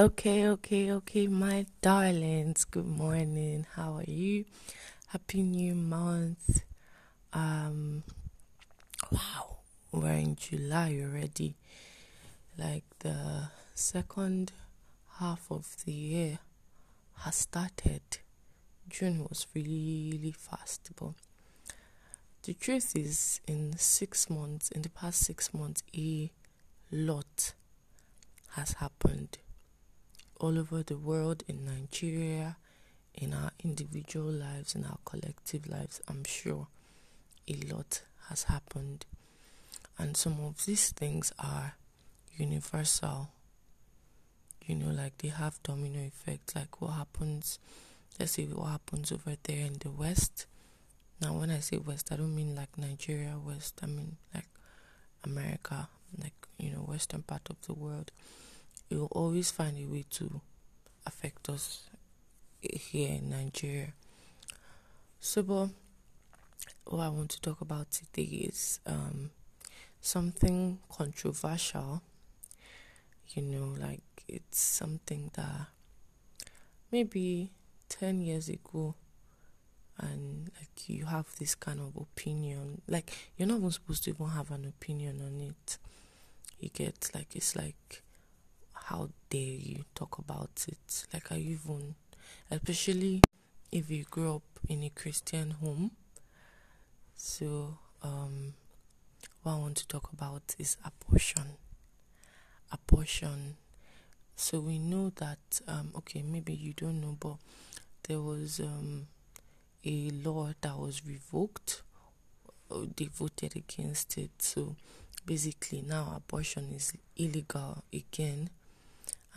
Okay, okay, okay, my darlings. Good morning. How are you? Happy new month. Um wow, we're in July already. Like the second half of the year has started. June was really, fast, but the truth is, in six months, in the past six months, a lot has happened all over the world, in Nigeria, in our individual lives, in our collective lives, I'm sure a lot has happened. And some of these things are universal. You know, like they have domino effect, like what happens, let's say what happens over there in the West. Now, when I say West, I don't mean like Nigeria West, I mean like America, like, you know, Western part of the world it will always find a way to affect us here in Nigeria. So, but what I want to talk about today is um, something controversial. You know, like it's something that maybe 10 years ago and like you have this kind of opinion like you're not even supposed to even have an opinion on it you get like it's like how dare you talk about it? Like, are you even, especially if you grew up in a Christian home? So, um, what I want to talk about is abortion. Abortion. So we know that, um, okay, maybe you don't know, but there was um, a law that was revoked. They voted against it. So basically, now abortion is illegal again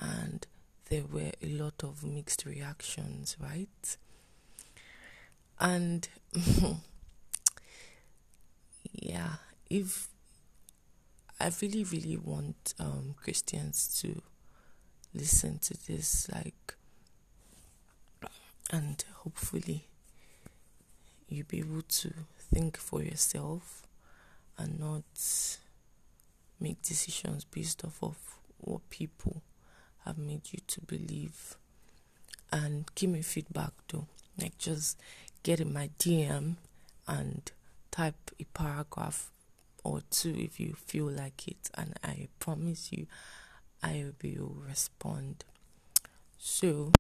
and there were a lot of mixed reactions, right? And yeah, if I really, really want um, Christians to listen to this, like, and hopefully you'll be able to think for yourself and not make decisions based off of what people have made you to believe. And give me feedback though. Like just get in my DM and type a paragraph or two if you feel like it and I promise you I will respond. So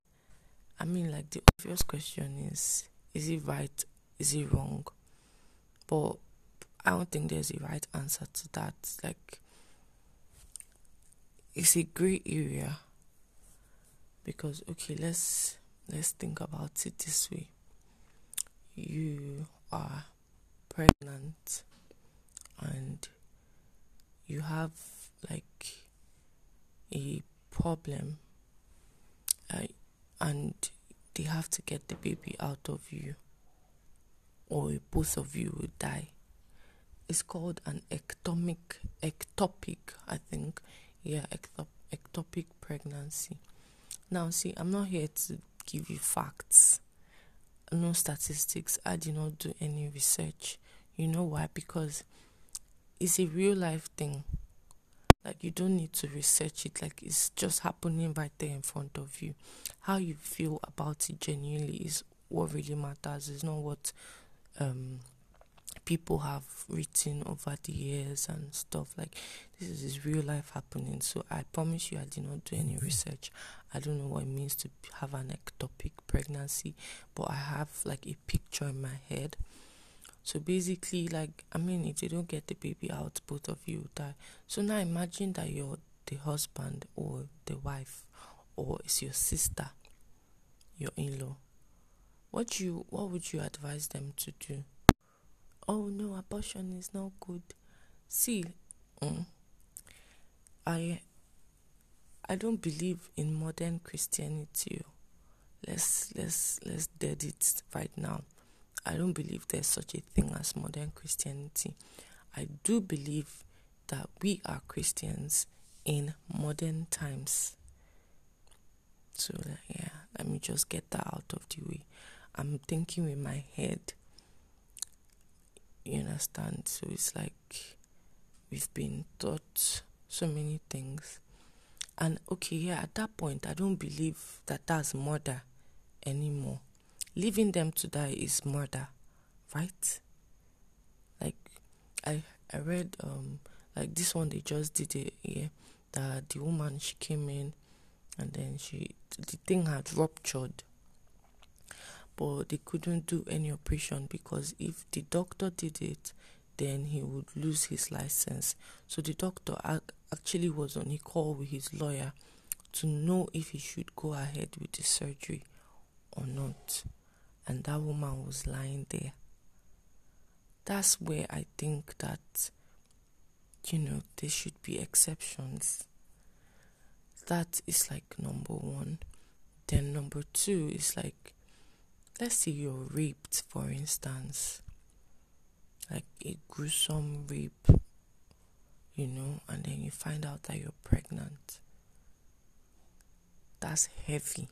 I mean like the obvious question is is it right? Is it wrong? But I don't think there's a right answer to that. Like it's a gray area because okay let's let's think about it this way. You are pregnant and you have like a problem uh, and they have to get the baby out of you or both of you will die. It's called an ectopic ectopic i think. Yeah ectopic pregnancy now, see, I'm not here to give you facts, no statistics. I did not do any research. You know why? Because it's a real life thing. Like, you don't need to research it, like, it's just happening right there in front of you. How you feel about it genuinely is what really matters, it's not what um people have written over the years and stuff like this is real life happening so i promise you i did not do any research i don't know what it means to have an ectopic pregnancy but i have like a picture in my head. So basically like i mean if you don't get the baby out both of you die. So now imagine that you're the husband or the wife or it's your sister your in-law. What you what would you advise them to do? Oh no, abortion is not good. See, mm, I I don't believe in modern Christianity. Oh. Let's let's let's dead it right now. I don't believe there's such a thing as modern Christianity. I do believe that we are Christians in modern times. So yeah, let me just get that out of the way. I'm thinking with my head you understand? So it's like we've been taught so many things. And okay, yeah, at that point, I don't believe that that's murder anymore. Leaving them to die is murder, right? Like, I I read um like this one they just did it yeah that the woman she came in and then she the thing had ruptured but they couldn't do any operation because if the doctor did it then he would lose his license so the doctor actually was on a call with his lawyer to know if he should go ahead with the surgery or not. And that woman was lying there. That's where i think that you know there should be exceptions. That is like number one. Then number two is like, let's say you're raped, for instance, like a gruesome rape, you know, and then you find out that you're pregnant. That's heavy.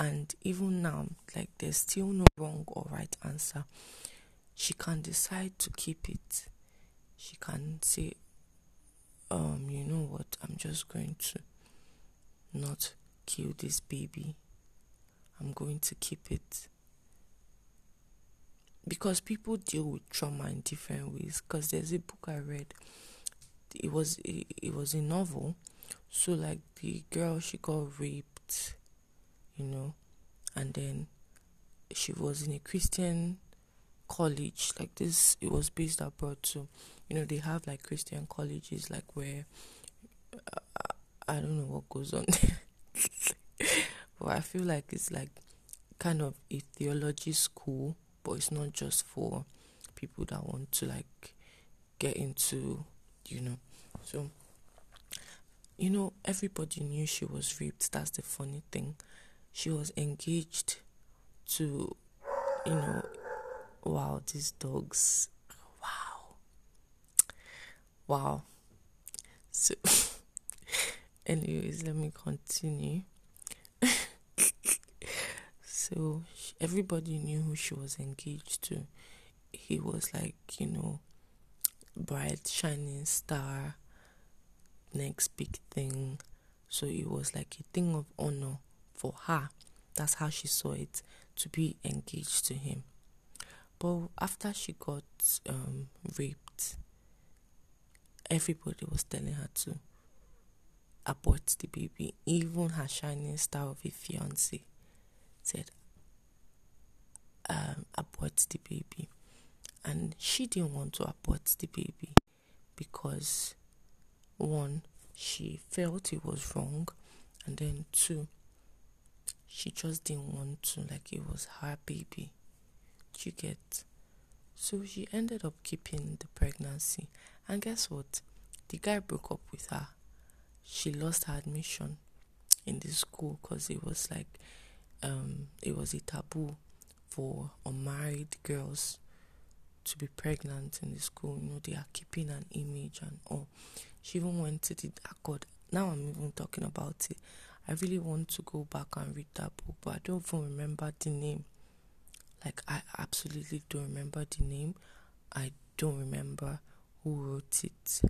And even now, like there's still no wrong or right answer. She can decide to keep it. She can say, um, you know what, I'm just going to not kill this baby. I'm going to keep it. Because people deal with trauma in different ways. Because there's a book I read. It was it, it was a novel. So like the girl she got raped, you know, and then she was in a Christian college like this it was based abroad so you know they have like christian colleges like where i don't know what goes on there, but i feel like it's like kind of a theology school but it's not just for people that want to like get into you know so you know everybody knew she was raped that's the funny thing she was engaged to you know Wow, these dogs. Wow. Wow. So, anyways, let me continue. So, everybody knew who she was engaged to. He was like, you know, bright, shining star, next big thing. So, it was like a thing of honor for her. That's how she saw it to be engaged to him. But after she got um, raped, everybody was telling her to abort the baby. Even her shining star of a fiance said, um, abort the baby. And she didn't want to abort the baby because, one, she felt it was wrong, and then two, she just didn't want to, like it was her baby you get? So she ended up keeping the pregnancy. And guess what? The guy broke up with her. She lost her admission in the school because it was like um, it was a taboo for unmarried girls to be pregnant in the school. You know, they are keeping an image and all. She even went to the accord. Now I'm even talking about it. I really want to go back and read that book, but I don't even remember the name. Like I absolutely don't remember the name. I don't remember who wrote it.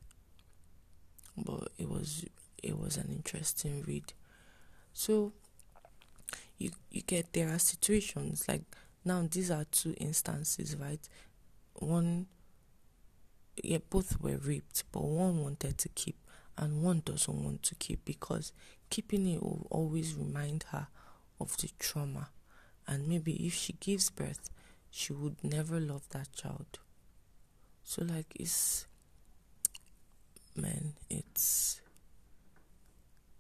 But it was it was an interesting read. So you you get there are situations like now these are two instances, right? One yeah, both were raped, but one wanted to keep and one doesn't want to keep because keeping it will always remind her of the trauma. And maybe if she gives birth she would never love that child. So like it's man it's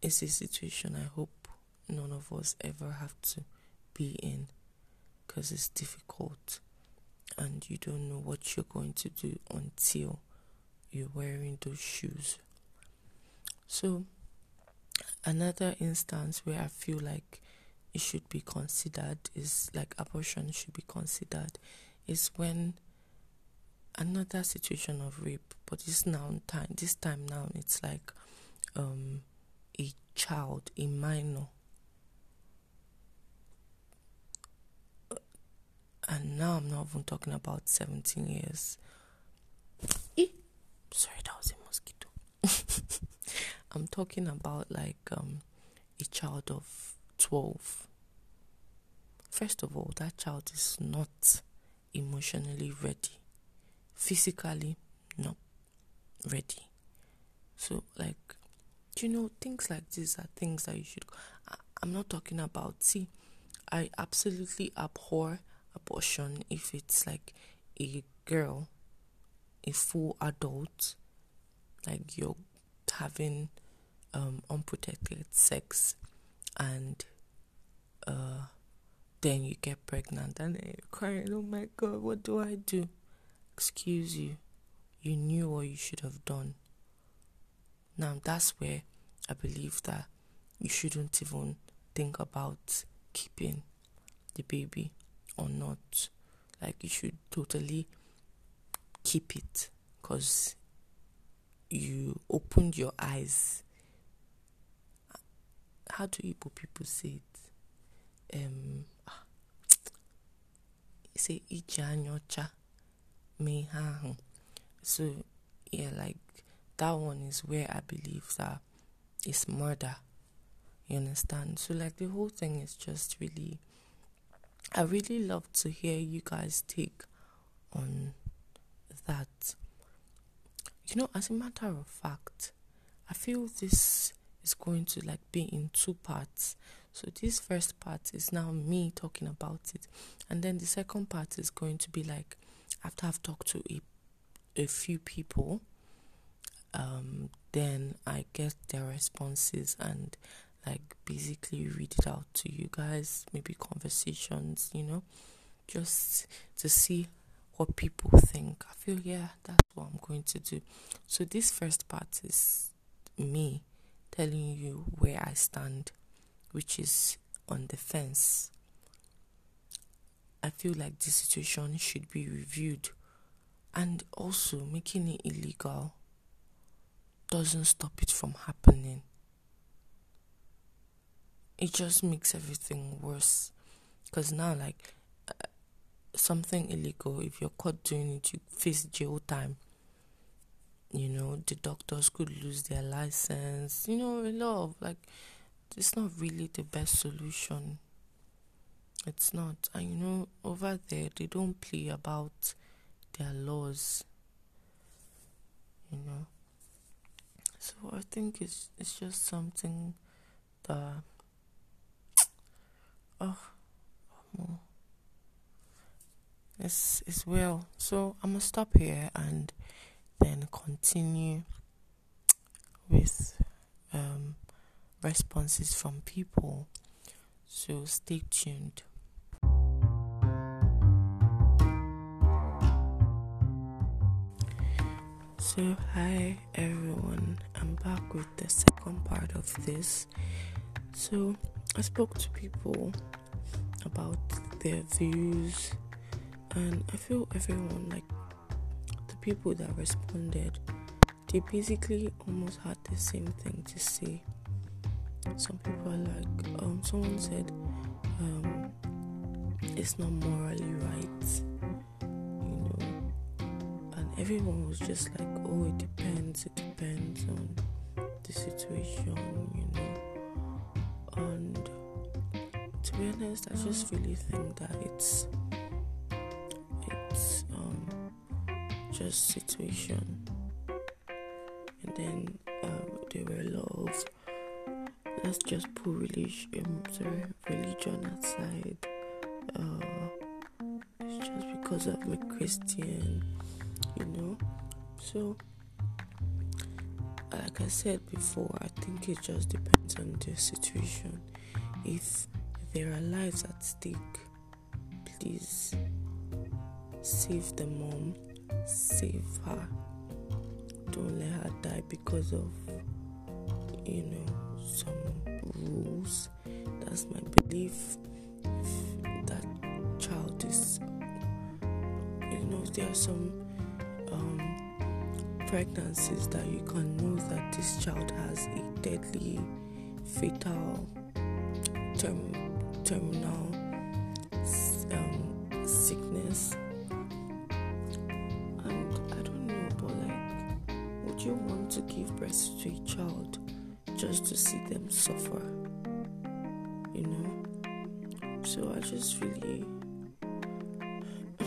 it's a situation i hope none of us ever have to be in because it's difficult and you don't know what you're going to do until you're wearing those shoes. So another instance where i feel like it should be considered is like abortion should be considered is when another situation of rape but this now time this time now it's like um a child a minor and now i'm not even talking about 17 years sorry that was a mosquito I'm talking about like um, a child of 12. First of all, that child is not emotionally ready, physically not ready. So, like, you know, things like this are things that you should. I, I'm not talking about. See, I absolutely abhor abortion if it's like a girl, a full adult, like you're having um, unprotected sex and uh, then you get pregnant and then you're crying, oh my god, what do I do? Excuse you, you knew what you should have done. Now that's where I believe that you shouldn't even think about keeping the baby or not. Like you should totally keep it because you opened your eyes. How do Igbo people say it? Um, say ije me So yeah, like that one is where I believe that it's murder. You understand? So like the whole thing is just really I really love to hear you guys take on that. You know, as a matter of fact, I feel this is going to like be in two parts. So this first part is now me talking about it, and then the second part is going to be like after I've talked to a a few people, um, then I get their responses and like basically read it out to you guys, maybe conversations, you know, just to see what people think. I feel, yeah, that's what I'm going to do. So, this first part is me telling you where I stand, which is on the fence. I feel like this situation should be reviewed and also making it illegal doesn't stop it from happening it just makes everything worse. Because now, like, uh, something illegal, if you're caught doing it, you face jail time. You know, the doctors could lose their license. You know, a lot of, like, it's not really the best solution. It's not. And, you know, over there, they don't play about their laws. You know. So I think it's it's just something that oh, oh it's it's well. So I'm gonna stop here and then continue with um, responses from people. So stay tuned. So, hi everyone, I'm back with the second part of this. So, I spoke to people about their views, and I feel everyone, like the people that responded, they basically almost had the same thing to say. Some people are like, um, someone said, um, it's not morally right, you know, and everyone was just like, oh, it depends, it depends on the situation, you know to be honest i just really think that it's it's um just situation and then um, there were of let's just put religion um, sorry religion aside uh, it's just because i'm a christian you know so like I said before, I think it just depends on the situation. If there are lives at stake, please save the mom, save her. Don't let her die because of, you know, some rules. That's my belief. If that child is, you know, there are some um, pregnancies that you can know that this child has a deadly, fatal, term, terminal um, sickness. And I don't know, but like, would you want to give birth to a child just to see them suffer. You know? So I just really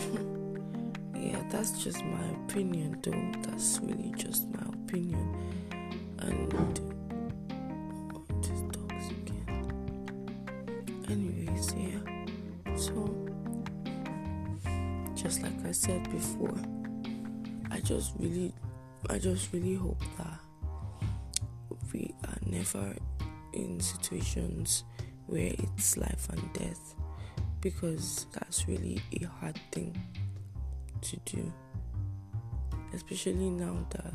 yeah, that's just my opinion though. That's really just my opinion. And I said before, I just really I just really hope that we are never in situations where it's life and death because that's really a hard thing to do, especially now that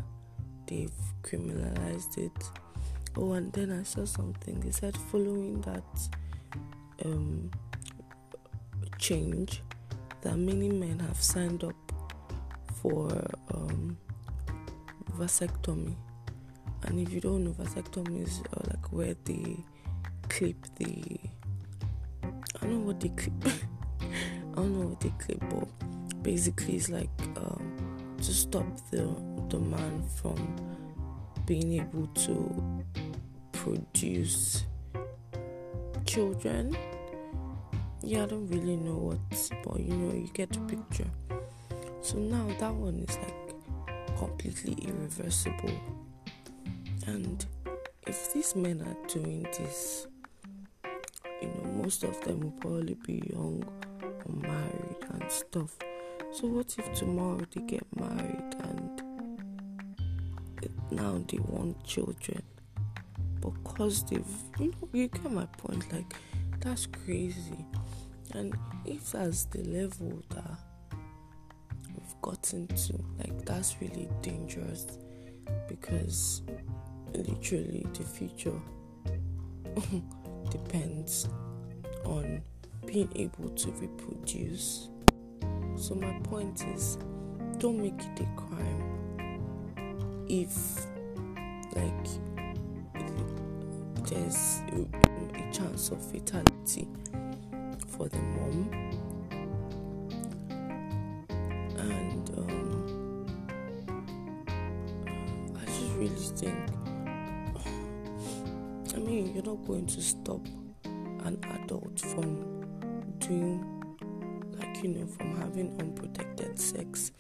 they've criminalized it. Oh, and then I saw something. They said following that um, change, that many men have signed up for um, vasectomy. And if you don't know, vasectomy is uh, like where they clip the. I don't know what they clip. I don't know what they clip, but basically it's like um, to stop the the man from being able to produce children. Yeah, I don't really know what, but you know, you get the picture. So now that one is like completely irreversible. And if these men are doing this, you know, most of them will probably be young or married and stuff. So what if tomorrow they get married and now they want children? Because they've, you know, you get my point. Like that's crazy. And if that's the level that we've gotten to, like that's really dangerous because literally the future depends on being able to reproduce. So my point is, don't make it a crime if, like, there's a chance of fatality for the mom. And um, I just really think, I mean, you're not going to stop an adult from doing like you know from having unprotected sex.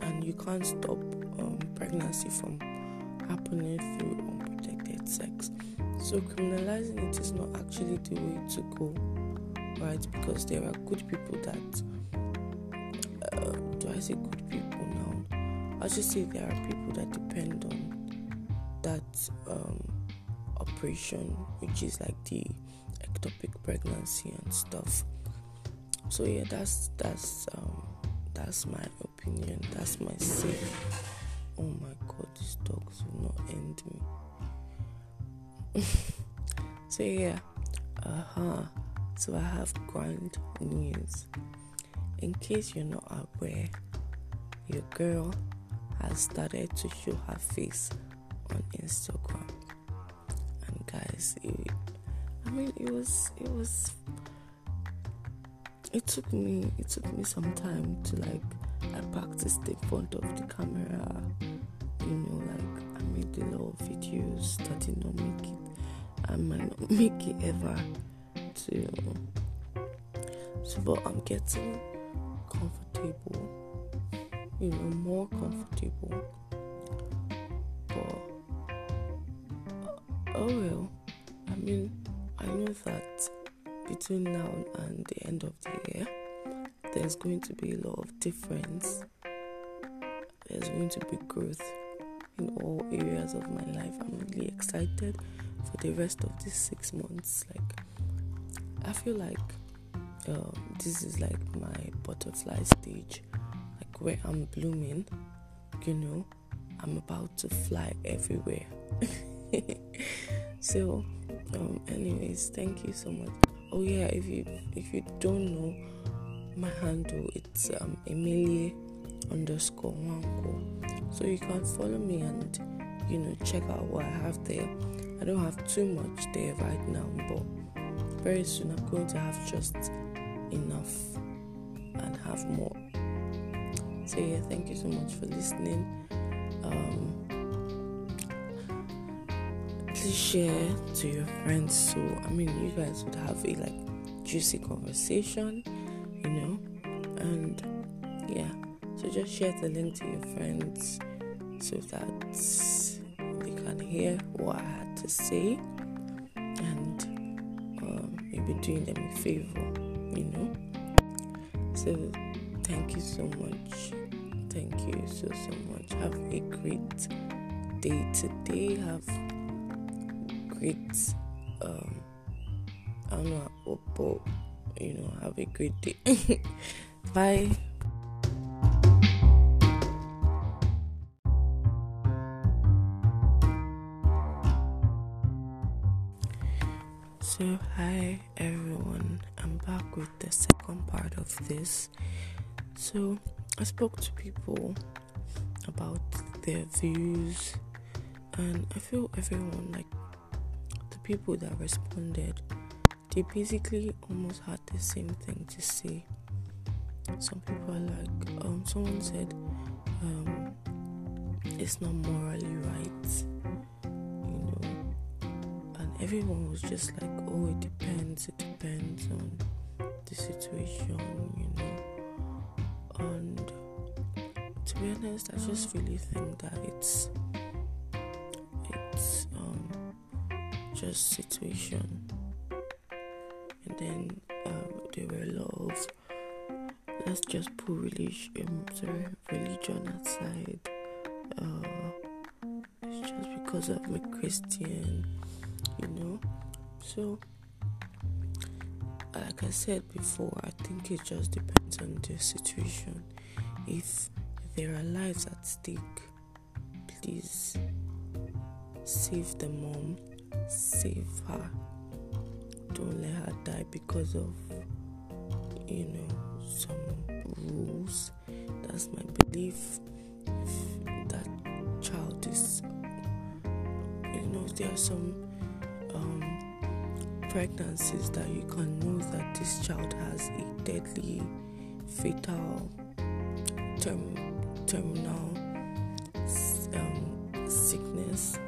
And you can't stop um, pregnancy from happening through unprotected sex. So criminalizing it is not actually the way to go right because there are good people that uh, do i say good people now i should say there are people that depend on that um, operation which is like the ectopic pregnancy and stuff so yeah, that's that's um that's my opinion. That's my say. Oh my god, these dogs will not end me. so yeah, uh huh. So I have grand news. In case you're not aware, your girl has started to show her face on Instagram. And guys, it, I mean, it was it was it took me it took me some time to like I practiced in front of the camera. You know, like I made a lot of videos that did not make it. I might not make it ever to so but I'm er getting comfortable, you know, er more comfortable. But oh well. I mean I know that between now and the end of the year, there's going to be a lot of difference. There's going to be growth in all areas of my life. I'm really excited for the rest of these six months. Like, I feel like um, this is like my butterfly stage, like where I'm blooming. You know, I'm about to fly everywhere. so, um, anyways, thank you so much oh yeah if you if you don't know my handle it's um emilie underscore wanko so you can follow me and you know check out what i have there i don't have too much there right now but very soon i'm going to have just enough and have more. So yeah thank you so much for listening. Um obviously share to your friends so I mean you guys would have a like juicy conversation, you know, and yeah. So just share the link to your friends so that they can hear what I had to say um, maybe doing them a favor, you know. So thank you so much. Thank you so so much. Have a great day today. Have great um I don't know but you know have a great day. Bye. So, I spoke to people about their views, and I feel everyone like the people that responded, they basically almost had the same thing to say. Some people are like, um, someone said, um, it's not morally right you know, and everyone was just like, oh, it depends, it depends on the situation, you know. And to be honest, I just really think that it's it's um just situation. And then um, there were a lot of let's just put religion, um, sorry, religion aside. Uh, it's just because I'm a Christian you know. So, like I said before, I think it just depends on the situation. If there are lives at stake, please save the mom, save her. Don't let her die because of, you know, some rules. That's my belief. If that child is, you know, there are some pregnancies that you can know that this child has a deadly, fatal, term, terminal um, sickness.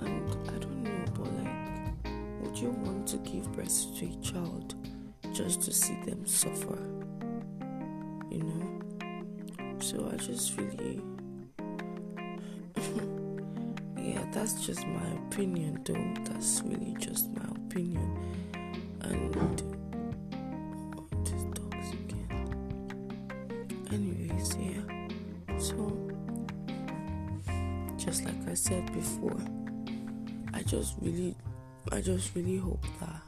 And I don't know, but like, would you want to give birth to a child just to see them suffer? You know? So I just really that's just my opinion, though. That's really just my opinion. And these dogs again. Anyways, yeah. So, just like I said before, I just really, I just really hope that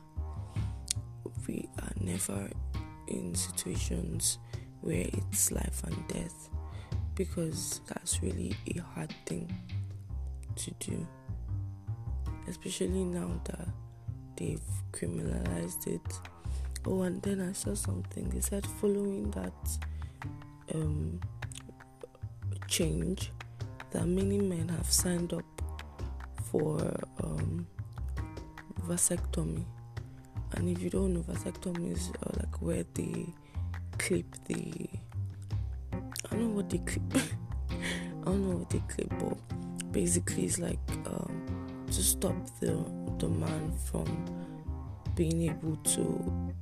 we are never in situations where it's life and death because that's really a hard thing to do, especially now that they've criminalized it. Oh, and then I saw something. They said following that um, change, that many men have signed up for um, vasectomy. And if you don't know, vasectomy is uh, like where they clip the. I don't know what they clip. I don't know what they clip, but basically it's like um, to stop the the man from being able to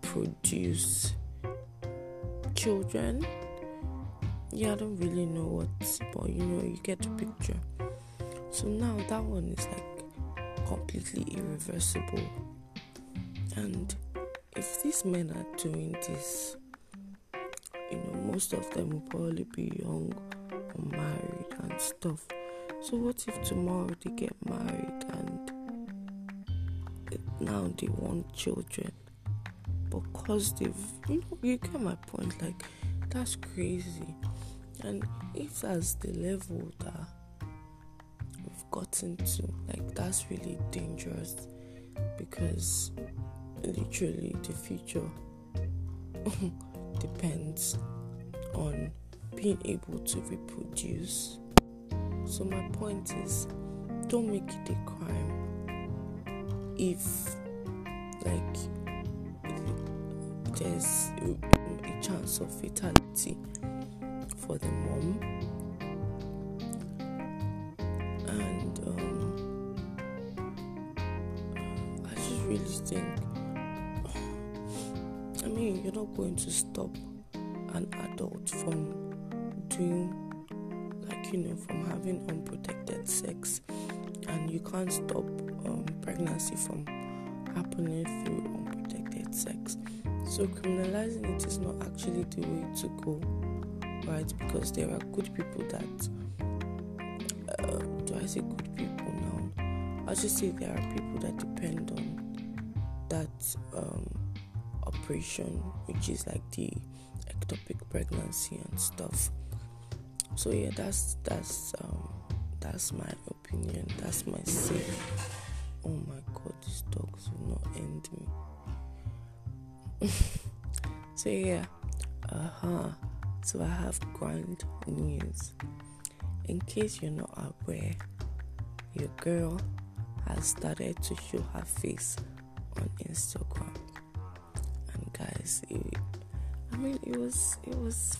produce children. Yeah, I don't really know what, but you know, you get the picture. So now that one is like completely irreversible. And if these men are doing this, you know, most of them will probably be young or married and stuff. So, what if tomorrow they get married and now they want children? Because they've, you know, you get my point. Like, that's crazy. And if that's the level that we've gotten to, like, that's really dangerous because literally the future depends on being able to reproduce so, my point is don't make it a crime if, like, there's a chance of fatality for the mom. And um, I just really think, I mean, you're not going to stop an adult from doing you know from having unprotected sex. And you can't stop um, pregnancy from happening through unprotected sex. So criminalizing it is not actually the way to go right? Because there are good people that uh, do i say good people now? I should say there are people that depend on that um, operation which is like the ectopic pregnancy and stuff so yeah that's that's um that's my opinion. That's my say. Oh my god these dogs will not end me. So yeah. Uh-huh. So i have grand news. In case you're not aware your girl has started to show her face on instagram. And guys it, i mean it was it was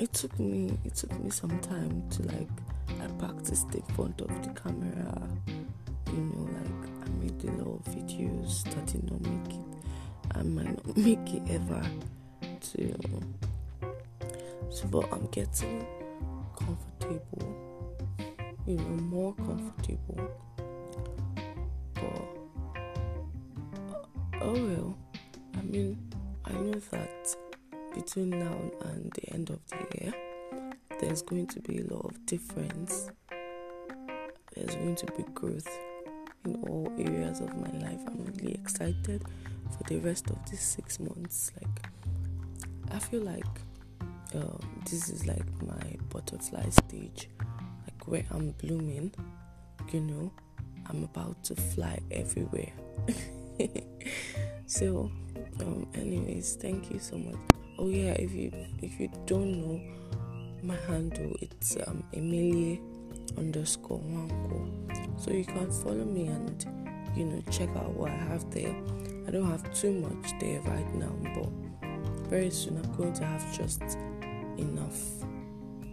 it took me it took me some time to like I practiced in front of the camera. You know, like I made a lot of videos that did not make it. I might not make it ever to so but I'm getting comfortable. You know, more comfortable. But oh well. I mean I know that between now and the end of the year, there's going to be a lot of difference. There's going to be growth in all areas of my life. I'm really excited for the rest of these six months. Like, I feel like um, this is like my butterfly stage, like where I'm blooming. You know, I'm about to fly everywhere. so, um, anyways, thank you so much oh yeah if you if you don't know my handle it's um emilie underscore wanko so you can follow me and you know check out what i have there. I don't have too much there right now but very soon i'm going to have just enough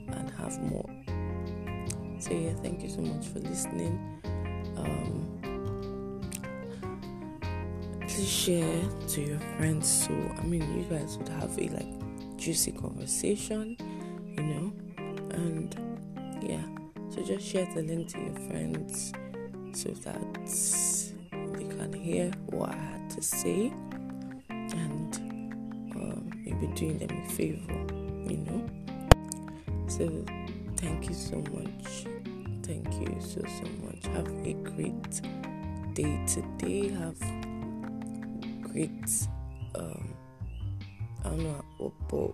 and have more. So yeah thank you so much for listening. Um please share to your friends so I mean you guys would have a like juicy conversation, you know, and yeah. So just share the link to your friends so that they can hear what I had to say and um, maybe doing them a favor, you know. So thank you so much. Thank you so so much. Have a great day today. Have great um I don't know but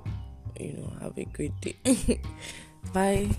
you know have a great day. Bye